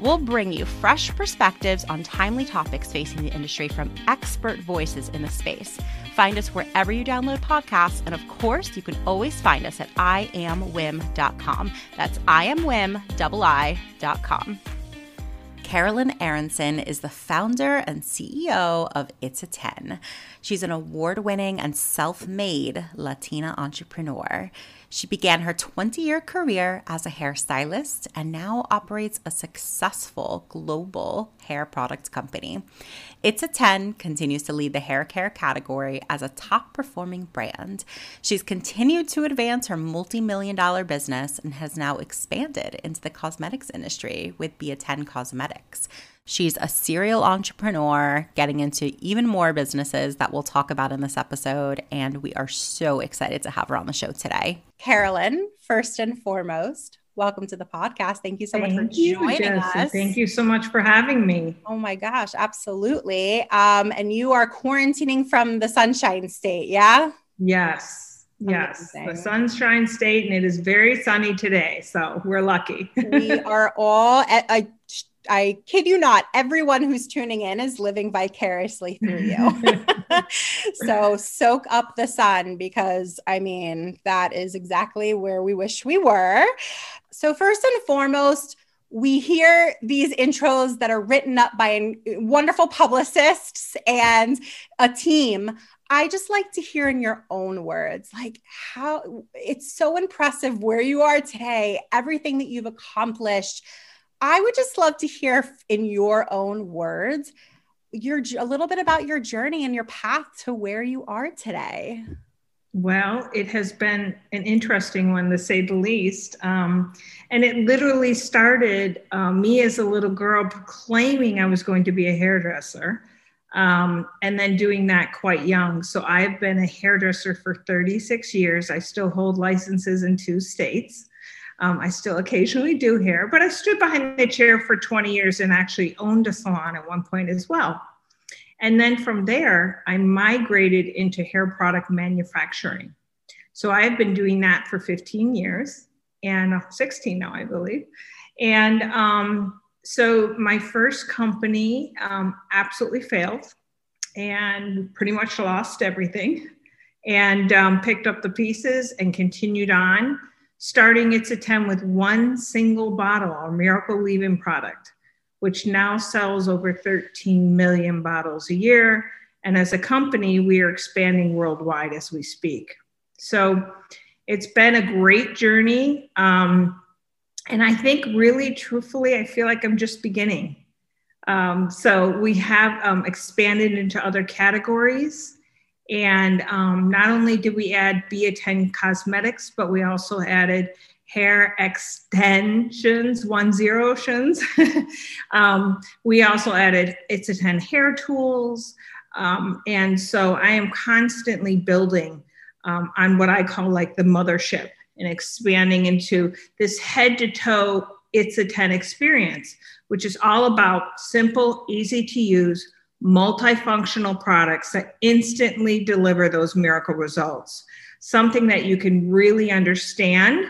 We'll bring you fresh perspectives on timely topics facing the industry from expert voices in the space. Find us wherever you download podcasts, and of course, you can always find us at iamwiim.com. That's iamwiim.com. Carolyn Aronson is the founder and CEO of It's a 10. She's an award winning and self made Latina entrepreneur. She began her 20 year career as a hairstylist and now operates a successful global hair product company. It's a 10 continues to lead the hair care category as a top performing brand. She's continued to advance her multi million dollar business and has now expanded into the cosmetics industry with Be a 10 Cosmetics. She's a serial entrepreneur, getting into even more businesses that we'll talk about in this episode. And we are so excited to have her on the show today. Carolyn, first and foremost, welcome to the podcast. Thank you so Thank much for you, joining us. Thank you so much for having me. Oh my gosh, absolutely. Um, and you are quarantining from the Sunshine State, yeah? Yes. Yes. Amazing. The Sunshine State, and it is very sunny today. So we're lucky. we are all I, I I kid you not everyone who's tuning in is living vicariously through you so soak up the sun because i mean that is exactly where we wish we were so first and foremost we hear these intros that are written up by wonderful publicists and a team I just like to hear in your own words, like how it's so impressive where you are today, everything that you've accomplished. I would just love to hear in your own words your a little bit about your journey and your path to where you are today. Well, it has been an interesting one to say the least. Um, and it literally started uh, me as a little girl proclaiming I was going to be a hairdresser. Um, and then doing that quite young. So I've been a hairdresser for 36 years. I still hold licenses in two states. Um, I still occasionally do hair, but I stood behind the chair for 20 years and actually owned a salon at one point as well. And then from there, I migrated into hair product manufacturing. So I've been doing that for 15 years and uh, 16 now, I believe. And um, so my first company um, absolutely failed and pretty much lost everything and um, picked up the pieces and continued on starting its attempt with one single bottle our miracle leave-in product which now sells over 13 million bottles a year and as a company we are expanding worldwide as we speak so it's been a great journey um, and I think really truthfully, I feel like I'm just beginning. Um, so we have um, expanded into other categories. And um, not only did we add Be a 10 cosmetics, but we also added hair extensions, one zero shins. um, we also added It's a 10 hair tools. Um, and so I am constantly building um, on what I call like the mothership and expanding into this head to toe it's a 10 experience which is all about simple easy to use multifunctional products that instantly deliver those miracle results. Something that you can really understand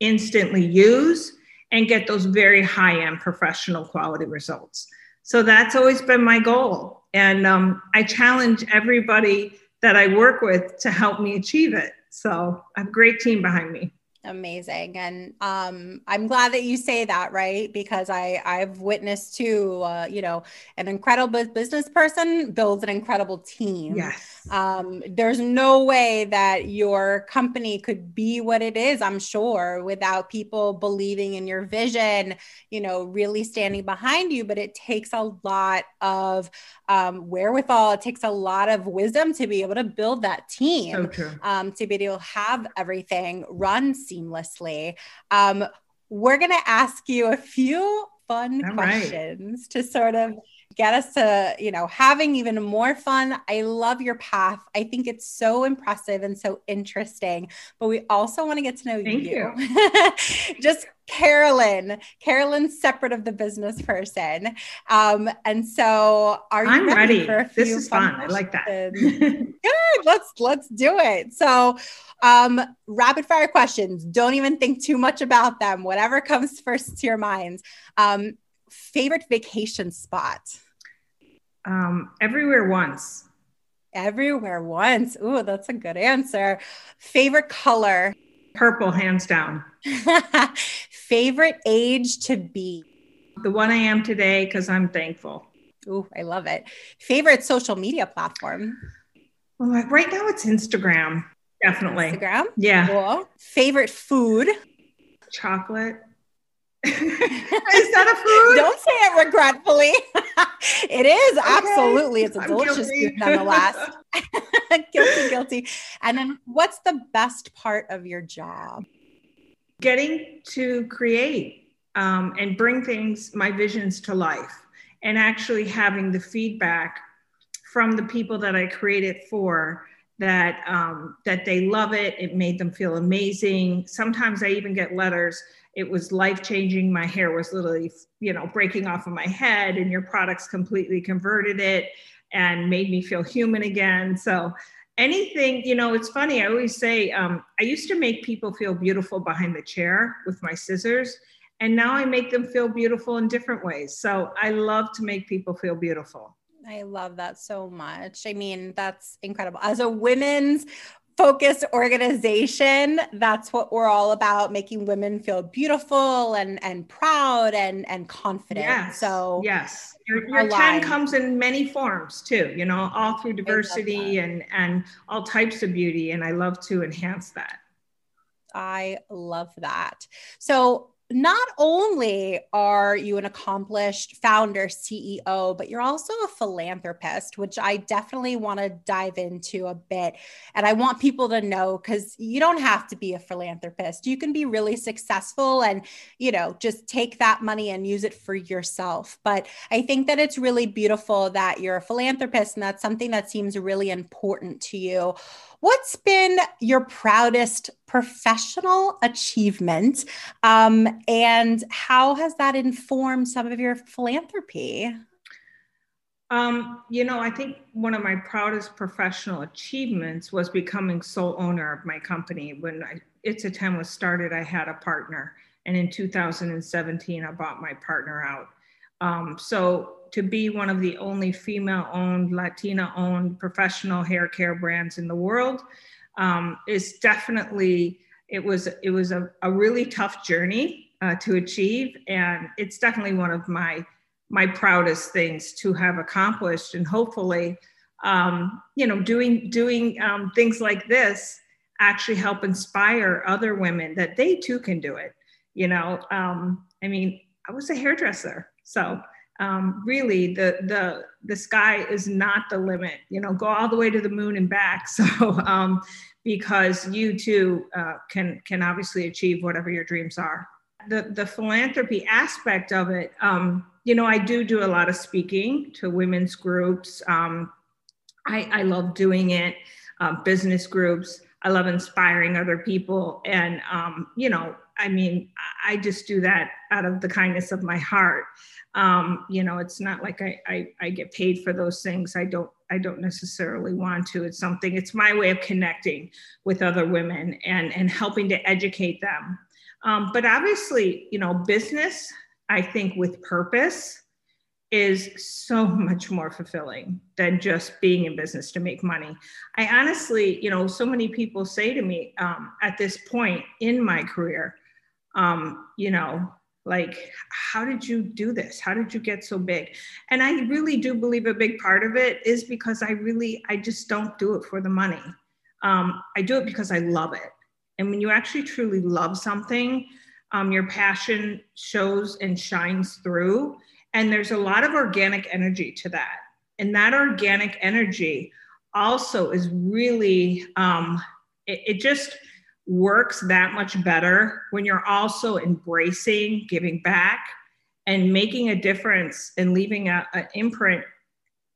instantly use and get those very high end professional quality results. So that's always been my goal. And um, i challenge everybody that i work with to help me achieve it. So I have a great team behind me. Amazing. And um, i'm glad that you say that right? Because i i've witnessed too uh, you know an incredible business person builds an incredible team. Yes um, there's no way that your company could be what it is i'm sure without people believing in your vision you know really standing behind you but it takes a lot of um, wherewithal it takes a lot of wisdom to be able to build that team so um, to be able to have everything run seamlessly. Um, we're going to ask you a few fun All questions right. to sort of get us to, you know, having even more fun. I love your path. I think it's so impressive and so interesting, but we also want to get to know Thank you. you. Just Carolyn. Carolyn, separate of the business person. Um, and so are you I'm ready, ready. for a few This is fun. fun. I like that. Good. Let's let's do it. So um, rapid fire questions. Don't even think too much about them. Whatever comes first to your minds. Um, favorite vacation spot? Um, everywhere once. Everywhere once. Ooh, that's a good answer. Favorite color? Purple, hands down. Favorite age to be? The one I am today because I'm thankful. Ooh, I love it. Favorite social media platform? Well, right now it's Instagram. Definitely. Instagram. Yeah. Cool. Favorite food? Chocolate. Is that a food? Don't say it regretfully. it is okay. absolutely. It's a I'm delicious guilty. food nonetheless. guilty, guilty. And then what's the best part of your job? Getting to create um, and bring things, my visions to life, and actually having the feedback from the people that I created for that um, that they love it. It made them feel amazing. Sometimes I even get letters. It was life changing. My hair was literally, you know, breaking off of my head, and your products completely converted it and made me feel human again. So anything, you know, it's funny. I always say um, I used to make people feel beautiful behind the chair with my scissors. And now I make them feel beautiful in different ways. So I love to make people feel beautiful. I love that so much. I mean, that's incredible. As a women's focused organization, that's what we're all about, making women feel beautiful and and proud and and confident. Yes. So yes. Your, your 10 comes in many forms too, you know, all through diversity and and all types of beauty. And I love to enhance that. I love that. So not only are you an accomplished founder, CEO, but you're also a philanthropist, which I definitely want to dive into a bit. And I want people to know because you don't have to be a philanthropist. You can be really successful and, you know, just take that money and use it for yourself. But I think that it's really beautiful that you're a philanthropist and that's something that seems really important to you. What's been your proudest professional achievement? Um, and how has that informed some of your philanthropy? Um, you know, I think one of my proudest professional achievements was becoming sole owner of my company. When I, It's a 10 was started, I had a partner. And in 2017, I bought my partner out. Um, so to be one of the only female owned, Latina owned professional hair care brands in the world um, is definitely, it was, it was a, a really tough journey uh, to achieve. And it's definitely one of my, my proudest things to have accomplished. And hopefully, um, you know, doing, doing um, things like this actually help inspire other women that they too can do it. You know, um, I mean, I was a hairdresser. So um, really the the the sky is not the limit you know go all the way to the moon and back. So um, because you too uh, can can obviously achieve whatever your dreams are. The the philanthropy aspect of it um, you know i do do a lot of speaking to women's groups. Um, I, I love doing it um, business groups. I love inspiring other people. And um, you know i mean i just do that out of the kindness of my heart. Um, you know it's not like I, I, I get paid for those things. I don't i don't necessarily want to. It's something it's my way of connecting with other women and and helping to educate them. Um, but obviously you know business i think with purpose is so much more fulfilling than just being in business to make money. I honestly, you know, so many people say to me um, at this point in my career, um, you know, like, how did you do this? How did you get so big? And I really do believe a big part of it is because I really, I just don't do it for the money. Um, I do it because I love it. And when you actually truly love something, um, your passion shows and shines through. And there's a lot of organic energy to that. And that organic energy also is really, um, it, it just works that much better when you're also embracing giving back and making a difference and leaving an imprint,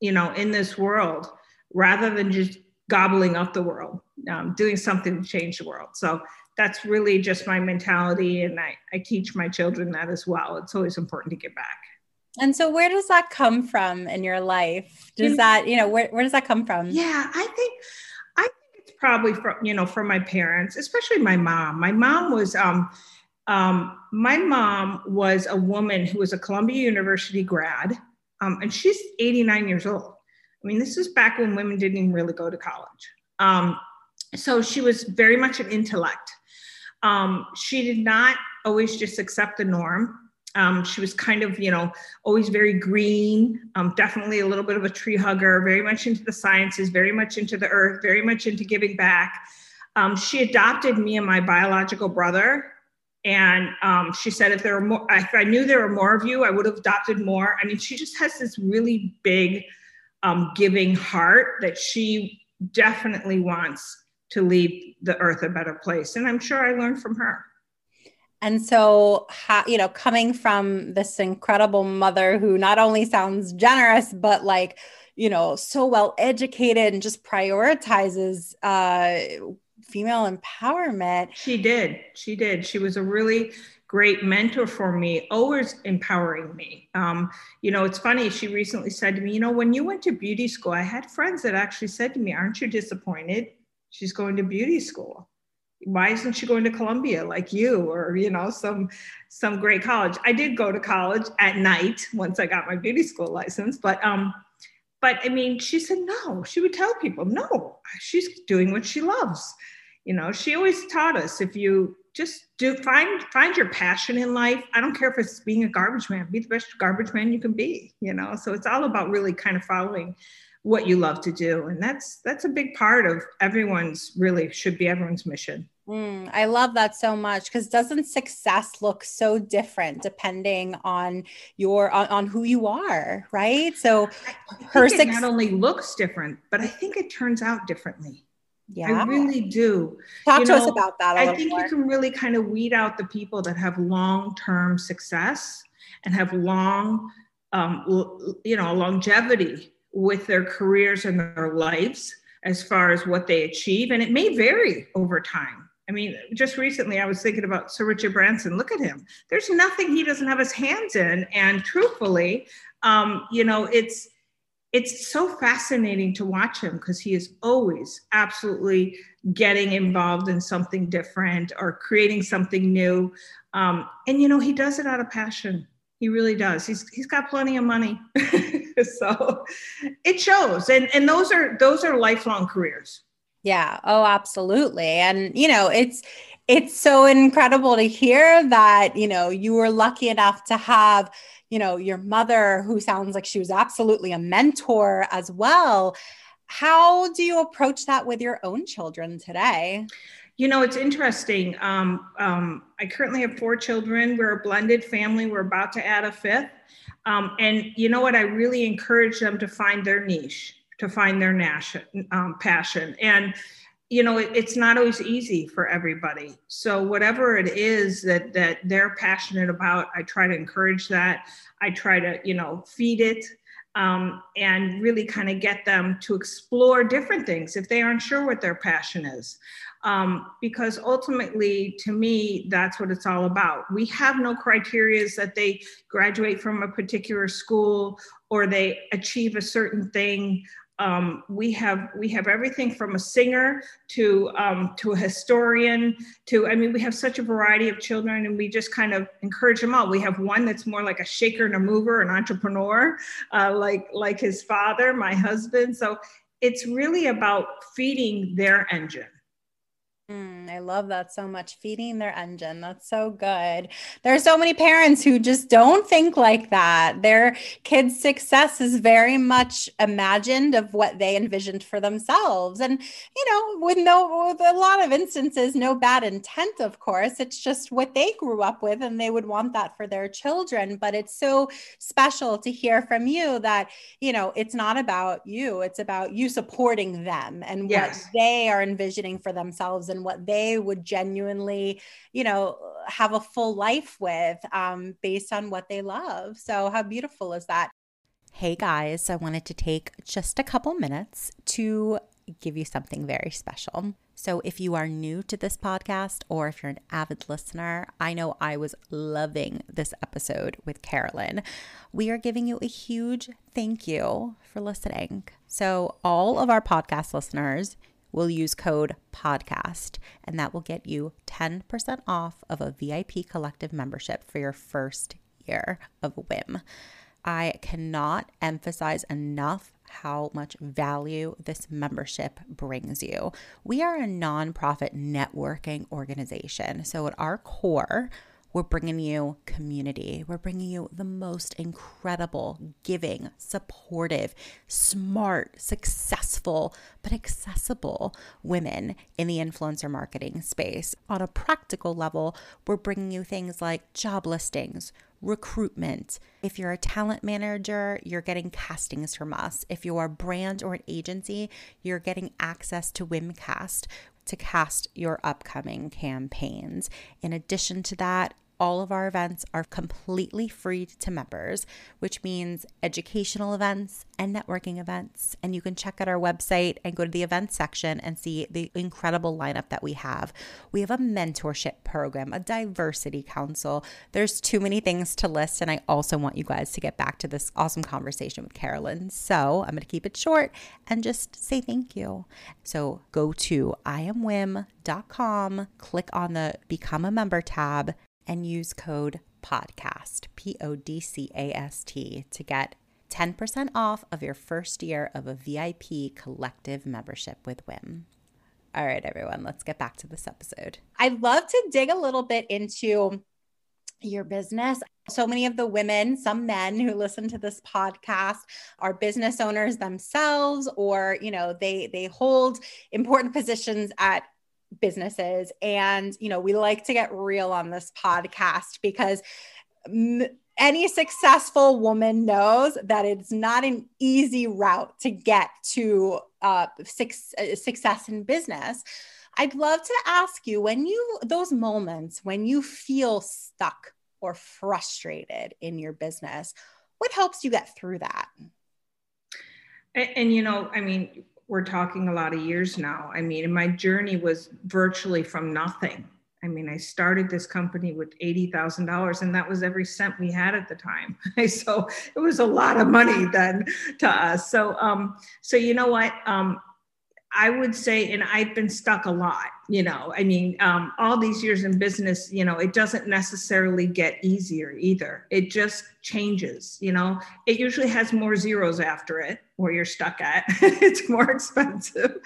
you know, in this world rather than just gobbling up the world, um, doing something to change the world. So that's really just my mentality. And I, I teach my children that as well. It's always important to give back. And so where does that come from in your life? Does that, you know, where, where does that come from? Yeah, I think I think it's probably from, you know, from my parents, especially my mom. My mom was um um my mom was a woman who was a Columbia University grad. Um, and she's 89 years old. I mean, this is back when women didn't even really go to college. Um, so she was very much an intellect. Um, she did not always just accept the norm. Um, she was kind of, you know, always very green, um, definitely a little bit of a tree hugger, very much into the sciences, very much into the earth, very much into giving back. Um, she adopted me and my biological brother. And um, she said, if there were more, if I knew there were more of you, I would have adopted more. I mean, she just has this really big um, giving heart that she definitely wants to leave the earth a better place. And I'm sure I learned from her. And so, you know, coming from this incredible mother who not only sounds generous, but like, you know, so well educated and just prioritizes uh, female empowerment. She did. She did. She was a really great mentor for me, always empowering me. Um, you know, it's funny, she recently said to me, you know, when you went to beauty school, I had friends that actually said to me, aren't you disappointed? She's going to beauty school. Why isn't she going to Columbia like you or, you know, some some great college? I did go to college at night once I got my beauty school license, but um, but I mean, she said no. She would tell people, no, she's doing what she loves. You know, she always taught us if you just do find find your passion in life. I don't care if it's being a garbage man, be the best garbage man you can be, you know. So it's all about really kind of following what you love to do. And that's that's a big part of everyone's really should be everyone's mission. Mm, I love that so much because doesn't success look so different depending on your on, on who you are, right? So her success not only looks different, but I think it turns out differently. Yeah. I really do. Talk you to know, us about that. I think more. you can really kind of weed out the people that have long term success and have long, um, you know, longevity with their careers and their lives as far as what they achieve. And it may vary over time. I mean, just recently I was thinking about Sir Richard Branson. Look at him. There's nothing he doesn't have his hands in. And truthfully, um, you know, it's it's so fascinating to watch him because he is always absolutely getting involved in something different or creating something new. Um, and you know, he does it out of passion. He really does. He's he's got plenty of money, so it shows. And and those are those are lifelong careers. Yeah. Oh, absolutely. And you know, it's it's so incredible to hear that you know you were lucky enough to have you know, your mother, who sounds like she was absolutely a mentor as well. How do you approach that with your own children today? You know, it's interesting. Um, um, I currently have four children. We're a blended family. We're about to add a fifth. Um, and you know what? I really encourage them to find their niche, to find their nation, um, passion. And you know, it, it's not always easy for everybody. So whatever it is that that they're passionate about, I try to encourage that. I try to, you know, feed it um, and really kind of get them to explore different things if they aren't sure what their passion is. Um, because ultimately, to me, that's what it's all about. We have no criterias that they graduate from a particular school or they achieve a certain thing um, we have we have everything from a singer to um, to a historian to I mean we have such a variety of children and we just kind of encourage them all. We have one that's more like a shaker and a mover, an entrepreneur, uh, like like his father, my husband. So it's really about feeding their engine. Mm, I love that so much. Feeding their engine. That's so good. There are so many parents who just don't think like that. Their kids' success is very much imagined of what they envisioned for themselves. And, you know, with no, with a lot of instances, no bad intent, of course. It's just what they grew up with and they would want that for their children. But it's so special to hear from you that, you know, it's not about you, it's about you supporting them and yes. what they are envisioning for themselves and what they would genuinely, you know, have a full life with um, based on what they love. So, how beautiful is that? Hey guys, I wanted to take just a couple minutes to give you something very special. So, if you are new to this podcast or if you're an avid listener, I know I was loving this episode with Carolyn. We are giving you a huge thank you for listening. So, all of our podcast listeners, will use code podcast, and that will get you 10% off of a VIP collective membership for your first year of WIIM. I cannot emphasize enough how much value this membership brings you. We are a nonprofit networking organization. So, at our core, we're bringing you community. We're bringing you the most incredible, giving, supportive, smart, successful, but accessible women in the influencer marketing space. On a practical level, we're bringing you things like job listings, recruitment. If you're a talent manager, you're getting castings from us. If you're a brand or an agency, you're getting access to Wimcast to cast your upcoming campaigns. In addition to that, all of our events are completely free to members, which means educational events and networking events. And you can check out our website and go to the events section and see the incredible lineup that we have. We have a mentorship program, a diversity council. There's too many things to list. And I also want you guys to get back to this awesome conversation with Carolyn. So I'm going to keep it short and just say thank you. So go to iamwiim.com, click on the Become a Member tab and use code PODCAST, P O D C A S T, to get 10% off of your first year of a VIP collective membership with WIIM. All right, everyone, let's get back to this episode. I'd love to dig a little bit into your business. So many of the women, some men who listen to this podcast are business owners themselves or, you know, they they hold important positions at businesses. And, you know, we like to get real on this podcast because m- any successful woman knows that it's not an easy route to get to uh, su- success in business. I'd love to ask you when you, those moments when you feel stuck or frustrated in your business, what helps you get through that? And, and, you know, I mean, we're talking a lot of years now. I mean, my journey was virtually from nothing. I mean, I started this company with $80,000 and that was every cent we had at the time. so it was a lot of money then to us. So, um, so you know what? Um, I would say, and I've been stuck a lot, you know, I mean, um, all these years in business, you know, it doesn't necessarily get easier either. It just changes, you know, it usually has more zeros after it where you're stuck at. it's more expensive.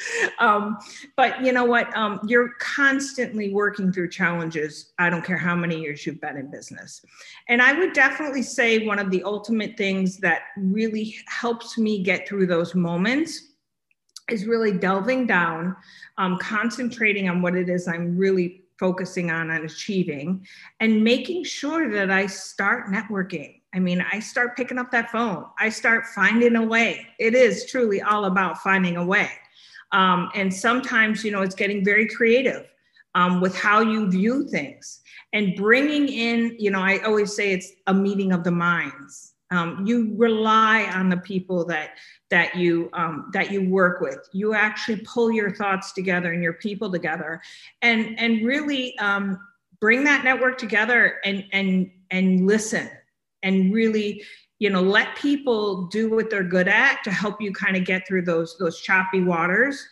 Um, but you know what? Um, you're constantly working through challenges. I don't care how many years you've been in business. And I would definitely say one of the ultimate things that really helps me get through those moments is really delving down, um, concentrating on what it is I'm really focusing on and achieving, and making sure that I start networking. I mean, I start picking up that phone. I start finding a way. It is truly all about finding a way. Um, and sometimes, you know, it's getting very creative um, with how you view things and bringing in, you know, I always say it's a meeting of the minds. Um, you rely on the people that that you um, that you work with. You actually pull your thoughts together and your people together, and and really um, bring that network together and and and listen and really you know let people do what they're good at to help you kind of get through those those choppy waters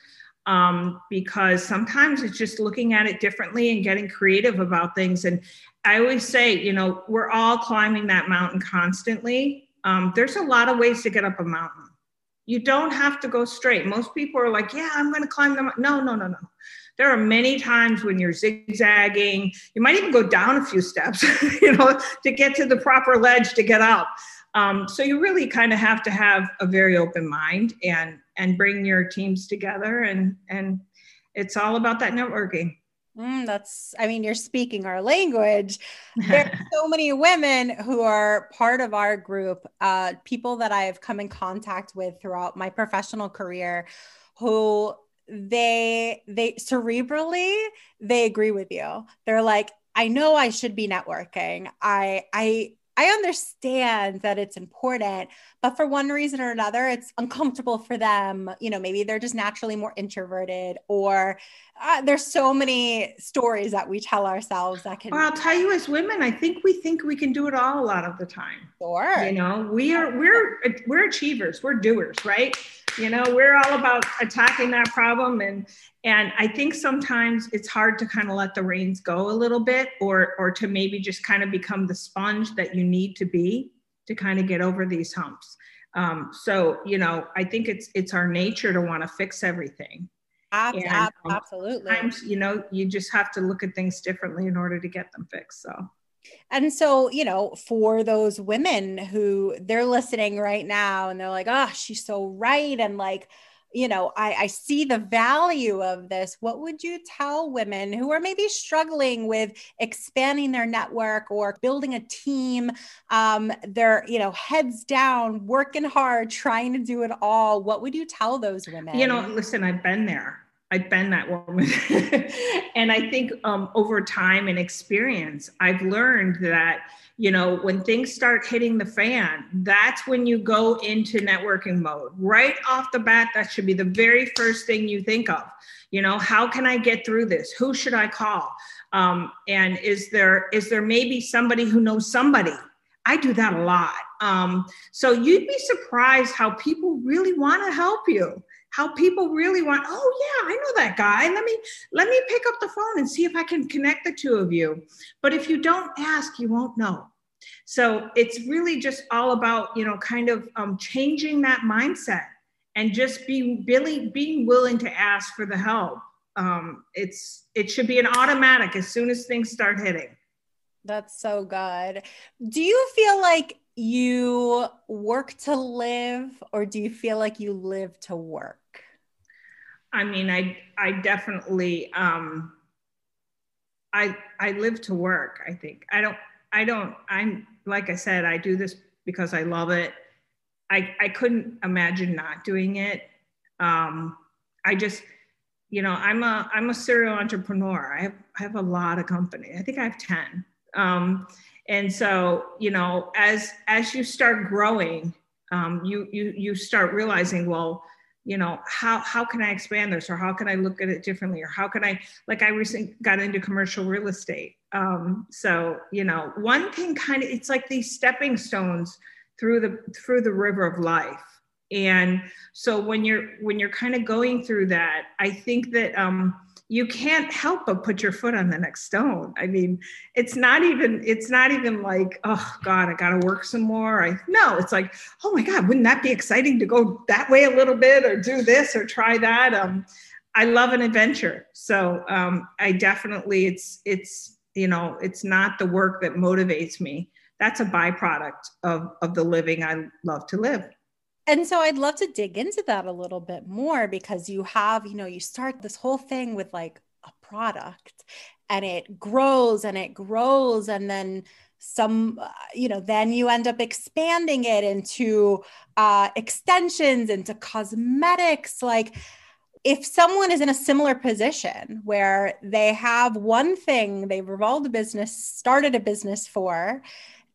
um, because sometimes it's just looking at it differently and getting creative about things and i always say you know we're all climbing that mountain constantly. Um, there's a lot of ways to get up a mountain. You don't have to go straight. Most people are like yeah i'm going to climb the mountain no no no no. There are many times when you're zigzagging. You might even go down a few steps you know to get to the proper ledge to get up. Um, so you really kind of have to have a very open mind and and bring your teams together and and it's all about that networking. Mm, that's, I mean, you're speaking our language. There are so many women who are part of our group, uh, people that I've come in contact with throughout my professional career who they they cerebrally they agree with you they're like i know i should be networking i i I understand that it's important, but for one reason or another, it's uncomfortable for them. You know, maybe they're just naturally more introverted, or uh, there's so many stories that we tell ourselves that can. Well, I'll tell you, as women, I think we think we can do it all a lot of the time. Sure. You know, we are we're we're achievers, we're doers, right? You know, we're all about attacking that problem and and I think sometimes it's hard to kind of let the reins go a little bit or or to maybe just kind of become the sponge that you need to be to kind of get over these humps. Um, so, you know, I think it's it's our nature to want to fix everything. And, um, absolutely. You know, you just have to look at things differently in order to get them fixed. So and so, you know, for those women who they're listening right now and they're like, oh, she's so right. And like, you know, I, I see the value of this. What would you tell women who are maybe struggling with expanding their network or building a team? Um, they're, you know, heads down, working hard, trying to do it all. What would you tell those women? You know, listen, I've been there. I've been that woman. and I think um, over time and experience, I've learned that, you know, when things start hitting the fan, that's when you go into networking mode. Right off the bat, that should be the very first thing you think of. You know, how can I get through this? Who should I call? Um, and is there is there maybe somebody who knows somebody? I do that a lot. Um, so you'd be surprised how people really want to help you how people really want oh yeah i know that guy. Let me let me pick up the phone and see if i can connect the two of you. But if you don't ask you won't know. So it's really just all about you know kind of um, changing that mindset and just being really being willing to ask for the help. Um, it's it should be an automatic as soon as things start hitting. That's so good. Do you feel like you work to live or do you feel like you live to work I mean, I I definitely um, I I live to work. I think I don't I don't I'm like I said I do this because I love it. I I couldn't imagine not doing it. Um, I just you know I'm a I'm a serial entrepreneur. I have I have a lot of company. I think I have ten. Um, and so you know as as you start growing, um, you you you start realizing well you know how how can i expand this or how can i look at it differently or how can i like i recently got into commercial real estate um, so you know one can kind of it's like these stepping stones through the through the river of life. And so when you're when you're kind of going through that i think that um, you can't help but put your foot on the next stone. I mean, it's not even it's not even like, oh God, I gotta work some more. I no, it's like, oh my God, wouldn't that be exciting to go that way a little bit or do this or try that? Um, I love an adventure. So um, I definitely it's it's you know, it's not the work that motivates me. That's a byproduct of of the living I love to live. And so I'd love to dig into that a little bit more because you have, you know, you start this whole thing with like a product and it grows and it grows and then some uh, you know then you end up expanding it into uh, extensions into cosmetics. Like if someone is in a similar position where they have one thing they've revolved a business started a business for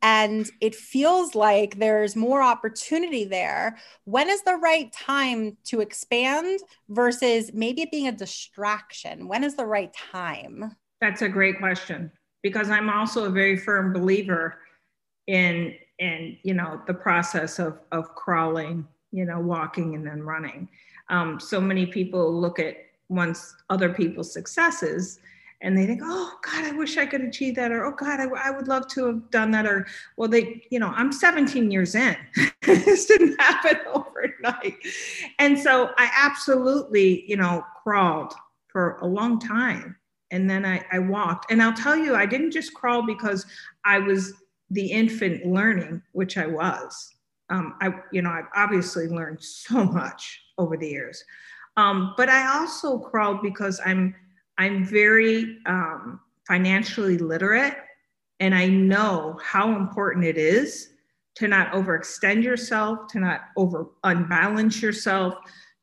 and it feels like there's more opportunity there. When is the right time to expand versus maybe it being a distraction? When is the right time? That's a great question because I'm also a very firm believer in and you know the process of of crawling you know walking and then running um, so many people look at once other people's successes and they think oh god i wish i could achieve that or oh god I, would love to have done that or well they you know i'm 17 years in. This didn't happen overnight. And so i absolutely you know crawled for a long time and then I, I walked. And i'll tell you i didn't just crawl because i was the infant learning which i was. Um, i you know i've obviously learned so much over the years. Um, but i also crawled because i'm i'm very um, financially literate and i know how important it is to not overextend yourself to not over unbalance yourself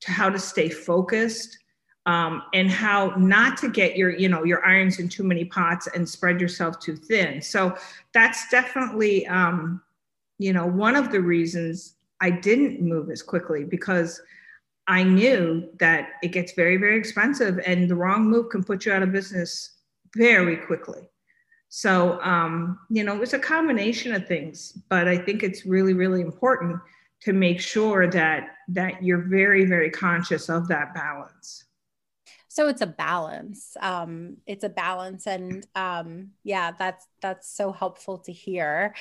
to how to stay focused um, and how not to get your you know your irons in too many pots and spread yourself too thin. So that's definitely um, you know one of the reasons i didn't move as quickly because i knew that it gets very very expensive and the wrong move can put you out of business very quickly. So um, you know it's a combination of things but i think it's really really important to make sure that that you're very very conscious of that balance. So it's a balance um, it's a balance and um, yeah that's that's so helpful to hear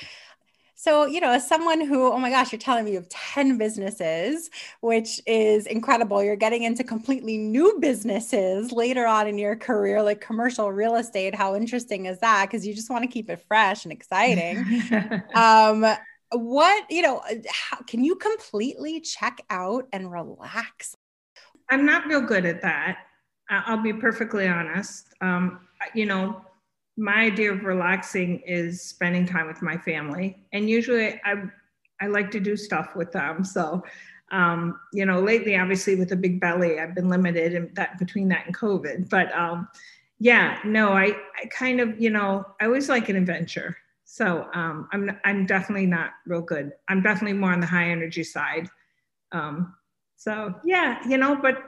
so, you know, as someone who, oh my gosh, you're telling me you have 10 businesses, which is incredible. You're getting into completely new businesses later on in your career, like commercial real estate. How interesting is that? Because you just want to keep it fresh and exciting. um, what, you know, how, can you completely check out and relax? I'm not real good at that. I'll be perfectly honest. Um, you know, my idea of relaxing is spending time with my family, and usually I I like to do stuff with them. So, um, you know, lately, obviously with a big belly, I've been limited in that between that and COVID. But um, yeah, no, I I kind of you know I always like an adventure. So um, I'm I'm definitely not real good. I'm definitely more on the high energy side. Um, so yeah, you know, but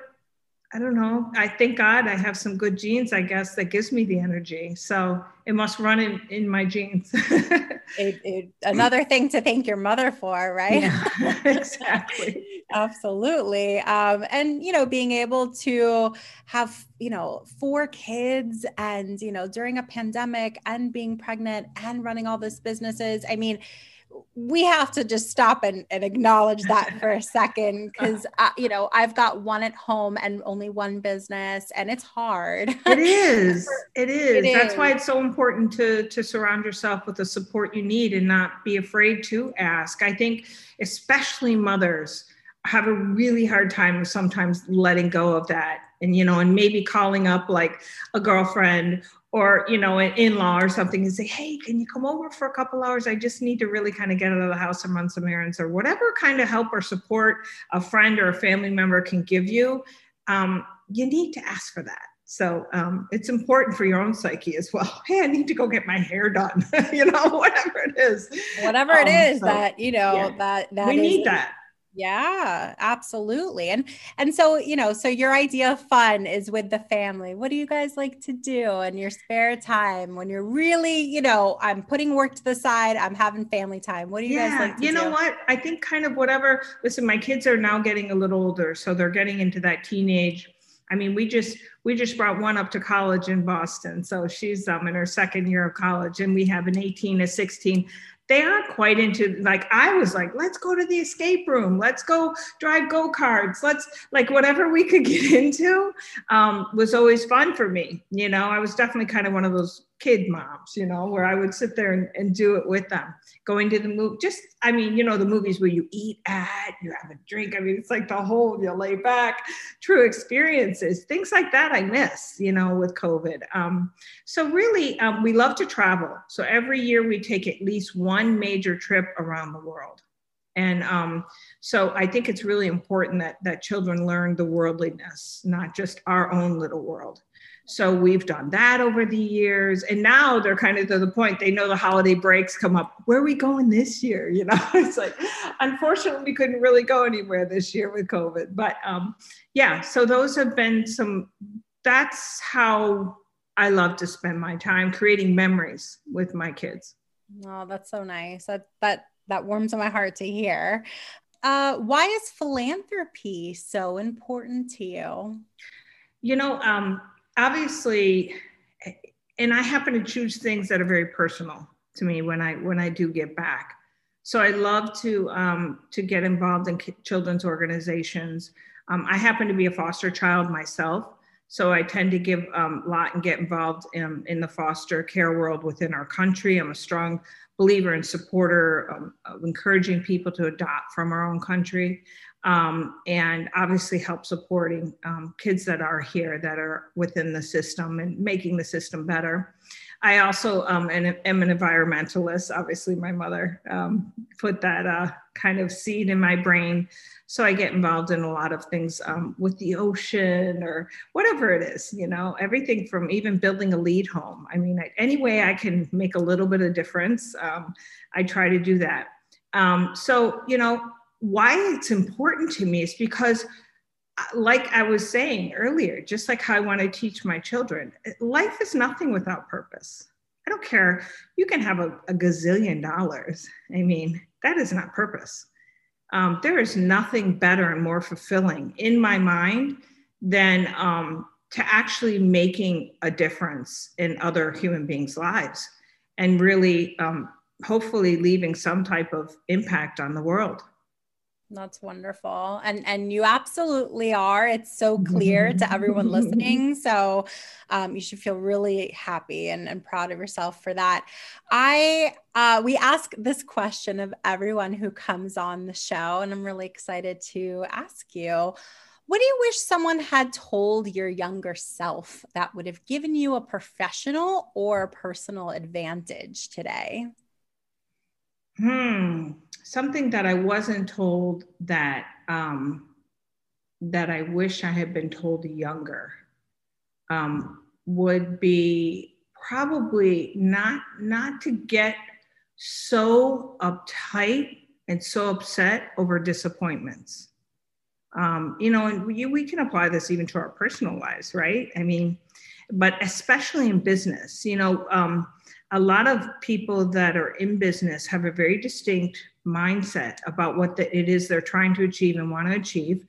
I don't know. I thank God I have some good genes, I guess, that gives me the energy. So it must run in, in my genes. it, it, another thing to thank your mother for, right? Yeah, exactly. Absolutely. Um, and, you know, being able to have, you know, four kids and, you know, during a pandemic and being pregnant and running all these businesses. I mean, we have to just stop and, and acknowledge that for a second because you know i've got one at home and only one business and it's hard. It is. It is. It that's is. why it's so important to to surround yourself with the support you need and not be afraid to ask. I think especially mothers have a really hard time sometimes letting go of that and you know and maybe calling up like a girlfriend or you know an in-law or something and say hey can you come over for a couple hours? I just need to really kind of get out of the house and run some errands or whatever kind of help or support a friend or a family member can give you um, you need to ask for that. So um, it's important for your own psyche as well. Hey i need to go get my hair done you know whatever it is. Whatever it um, is so, that you know yeah, that that we need that yeah, absolutely. And and so, you know, so your idea of fun is with the family. What do you guys like to do in your spare time when you're really, you know, I'm putting work to the side, I'm having family time. What do you yeah, guys like to you do? know what? I think kind of whatever. Listen, my kids are now getting a little older, so they're getting into that teenage I mean, we just we just brought one up to college in Boston, so she's um in her second year of college, and we have an 18, a 16 they aren't quite into like I was like, let's go to the escape room, let's go drive go karts, let's like whatever we could get into um, was always fun for me. You know, I was definitely kind of one of those kid moms, you know, where I would sit there and, and do it with them. Going to the movie, just I mean, you know, the movies where you eat at, you have a drink. I mean, it's like the whole you lay back, true experiences, things like that. I miss, you know, with COVID. Um, so really, um, we love to travel. So every year we take at least one major trip around the world. And um, so I think it's really important that that children learn the worldliness, not just our own little world. So we've done that over the years. And now they're kind of to the point they know the holiday breaks come up. Where are we going this year? You know, it's like, unfortunately, we couldn't really go anywhere this year with COVID. But um, yeah, so those have been some, that's how I love to spend my time creating memories with my kids. Oh, that's so nice. That, that, that warms my heart to hear. Uh, why is philanthropy so important to you? You know, um, obviously, and I happen to choose things that are very personal to me when I when I do give back. So I love to um, to get involved in children's organizations. Um, I happen to be a foster child myself, so I tend to give um, a lot and get involved in, in the foster care world within our country. I'm a strong believer and supporter of, of encouraging people to adopt from our own country um, and obviously help supporting um, kids that are here that are within the system and making the system better. I also um, am, am an environmentalist. Obviously, my mother um, put that uh, kind of seed in my brain. So I get involved in a lot of things um, with the ocean or whatever it is, you know, everything from even building a LEED home. I mean, any way I can make a little bit of difference, um, I try to do that. So, you know, why it's important to me is because like I was saying earlier, just like how I want to teach my children, life is nothing without purpose. I don't care. You can have a, a gazillion dollars. I mean, that is not purpose. Um, there is nothing better and more fulfilling in my mind than um, to actually making a difference in other human beings' lives and really, um, hopefully, leaving some type of impact on the world. That's wonderful. And and you absolutely are. It's so clear to everyone listening. So um, you should feel really happy and, and proud of yourself for that. I uh, we ask this question of everyone who comes on the show, and I'm really excited to ask you. What do you wish someone had told your younger self that would have given you a professional or personal advantage today? Hmm something that I wasn't told that um, that I wish I had been told younger um, would be probably not not to get so uptight and so upset over disappointments. Um, you know, and we, we can apply this even to our personal lives, right? I mean, but especially in business, you know, um, a lot of people that are in business have a very distinct mindset about what the, it is they're trying to achieve and want to achieve.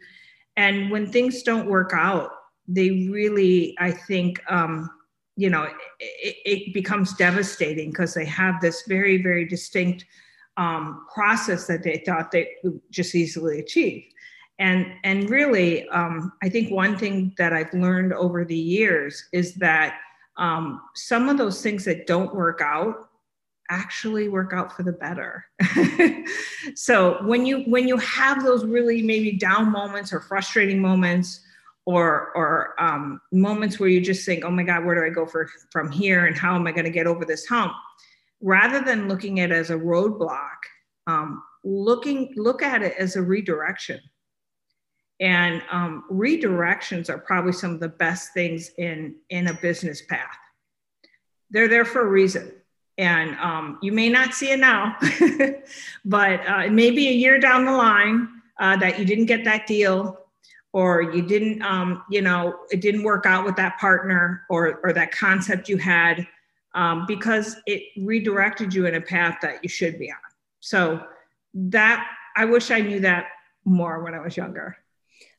And when things don't work out, they really, I think, um, you know, it, it becomes devastating because they have this very, very distinct um, process that they thought they would just easily achieve. And, and really, um, I think one thing that I've learned over the years is that um, some of those things that don't work out actually work out for the better. so when you when you have those really maybe down moments or frustrating moments or or um, moments where you just think, oh my God, where do I go for from here and how am I going to get over this hump? Rather than looking at it as a roadblock, um, looking look at it as a redirection. And um, redirections are probably some of the best things in in a business path. They're there for a reason and um, you may not see it now, but uh, maybe a year down the line uh, that you didn't get that deal or you didn't, um, you know, it didn't work out with that partner or, or that concept you had um, because it redirected you in a path that you should be on. So that, I wish I knew that more when I was younger.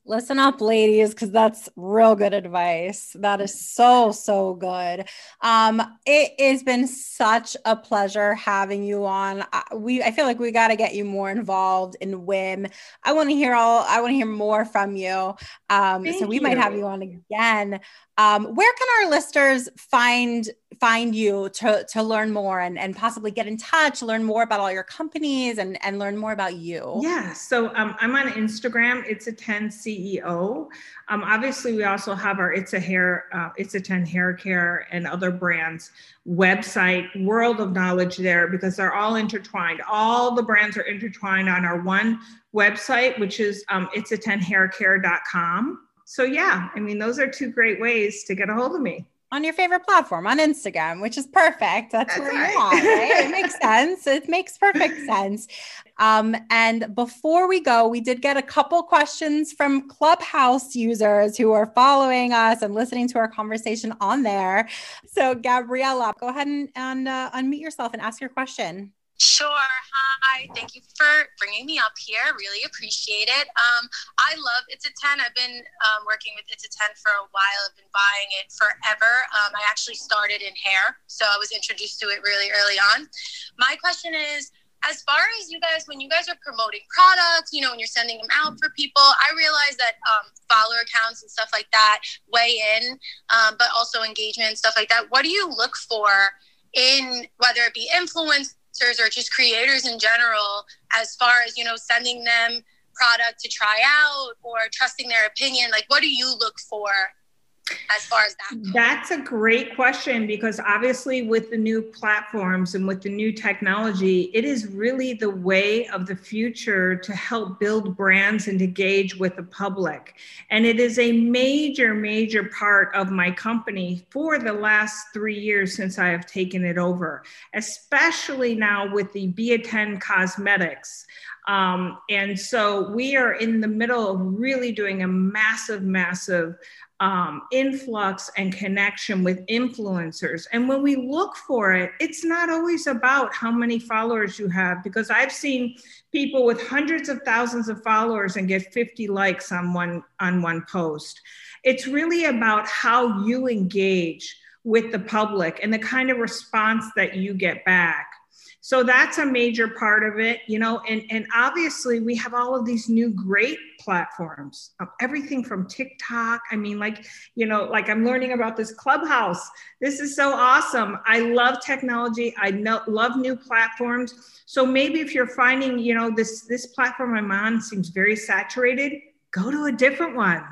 Listen up, ladies, because that's real good advice. That is so, so good. Um, it has been such a pleasure having you on. we, I feel like we got to get you more involved in WIIM. I want to hear all, I want to hear more from you. Um, so we you. might have you on again. Um, where can our listeners find find you to, to learn more and, and possibly get in touch, learn more about all your companies and, and learn more about you? Yeah, so um, I'm on Instagram. It's a 10 CEO. Um, obviously, we also have our It's a Hair, uh, It's a 10 Hair Care and other brands website, world of knowledge there because they're all intertwined. All the brands are intertwined on our one website, which is um, it's a 10 haircare.com so yeah, I mean, those are two great ways to get a hold of me. On your favorite platform, on Instagram, which is perfect. That's, That's where right. you are, right? it makes sense. It makes perfect sense. Um, and before we go, we did get a couple questions from Clubhouse users who are following us and listening to our conversation on there. So, Gabriella, go ahead and, and uh, unmute yourself and ask your question. Sure. Hi. Thank you for bringing me up here. Really appreciate it. Um, I love It's a 10. I've been um, working with It's a 10 for a while. I've been buying it forever. Um, I actually started in hair, so I was introduced to it really early on. My question is, as far as you guys, when you guys are promoting products, you know, when you're sending them out for people, I realize that um, follower accounts and stuff like that weigh in, um, but also engagement and stuff like that. What do you look for in whether it be influence or just creators in general as far as you know sending them product to try out or trusting their opinion like what do you look for as far as that that's a great question because obviously with the new platforms and with the new technology it is really the way of the future to help build brands and engage with the public. And it is a major major part of my company for the last three years since i have taken it over especially now with the Be-A-10 cosmetics. Um, and so we are in the middle of really doing a massive, massive um, influx and connection with influencers. And when we look for it, it's not always about how many followers you have, because I've seen people with hundreds of thousands of followers and get 50 likes on one on one post. It's really about how you engage with the public and the kind of response that you get back. So that's a major part of it, you know, and, and obviously we have all of these new great platforms, um, everything from TikTok. I mean, like, you know, like I'm learning about this clubhouse. This is so awesome. I love technology. I know, love new platforms. So maybe if you're finding, you know, this, this platform I'm on seems very saturated, go to a different one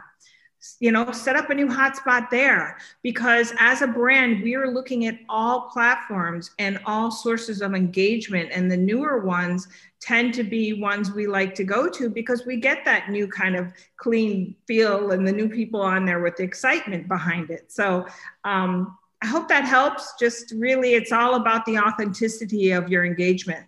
you know set up a new hotspot there. Because as a brand we are looking at all platforms and all sources of engagement. And the newer ones tend to be ones we like to go to because we get that new kind of clean feel and the new people on there with the excitement behind it. So um, i hope that helps. Just really it's all about the authenticity of your engagement.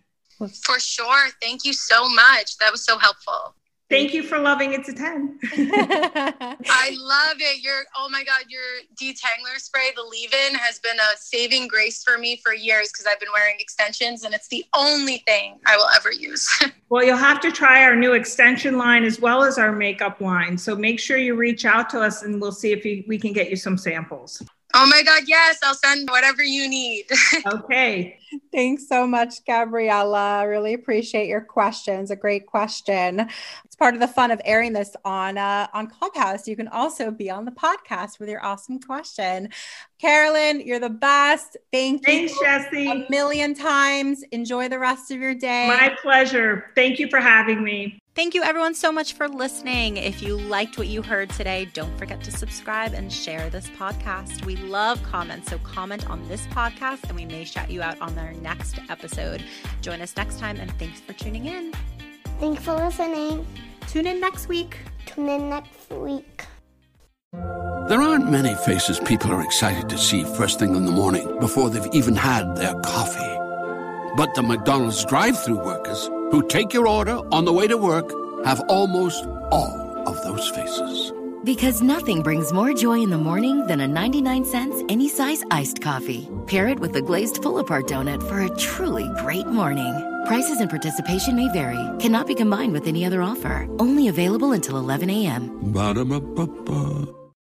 For sure. Thank you so much. That was so helpful Thank you for loving It's a 10. I love it. Your oh my god, your detangler spray, the leave-in has been a saving grace for me for years because I've been wearing extensions and it's the only thing I will ever use. well, you'll have to try our new extension line as well as our makeup line. So make sure you reach out to us and we'll see if we can get you some samples. Oh my God, yes, I'll send whatever you need. okay. Thanks so much, Gabriella. Really appreciate your questions. A great question. It's part of the fun of airing this on uh, on Clubhouse. You can also be on the podcast with your awesome question. Carolyn, you're the best. Thank you. Thanks, Jesse. A million times. Enjoy the rest of your day. My pleasure. Thank you for having me. Thank you, everyone, so much for listening. If you liked what you heard today, don't forget to subscribe and share this podcast. We love comments, so comment on this podcast and we may shout you out on our next episode. Join us next time, and thanks for tuning in. Thanks for listening. Tune in next week. Tune in next week. There aren't many faces people are excited to see first thing in the morning before they've even had their coffee. But the McDonald's drive through workers who take your order on the way to work have almost all of those faces. Because nothing brings more joy in the morning than a 99 cents any size iced coffee. Pair it with a glazed pull apart donut for a truly great morning. Prices and participation may vary, cannot be combined with any other offer. Only available until 11 a.m. Ba-da-ba-ba-ba.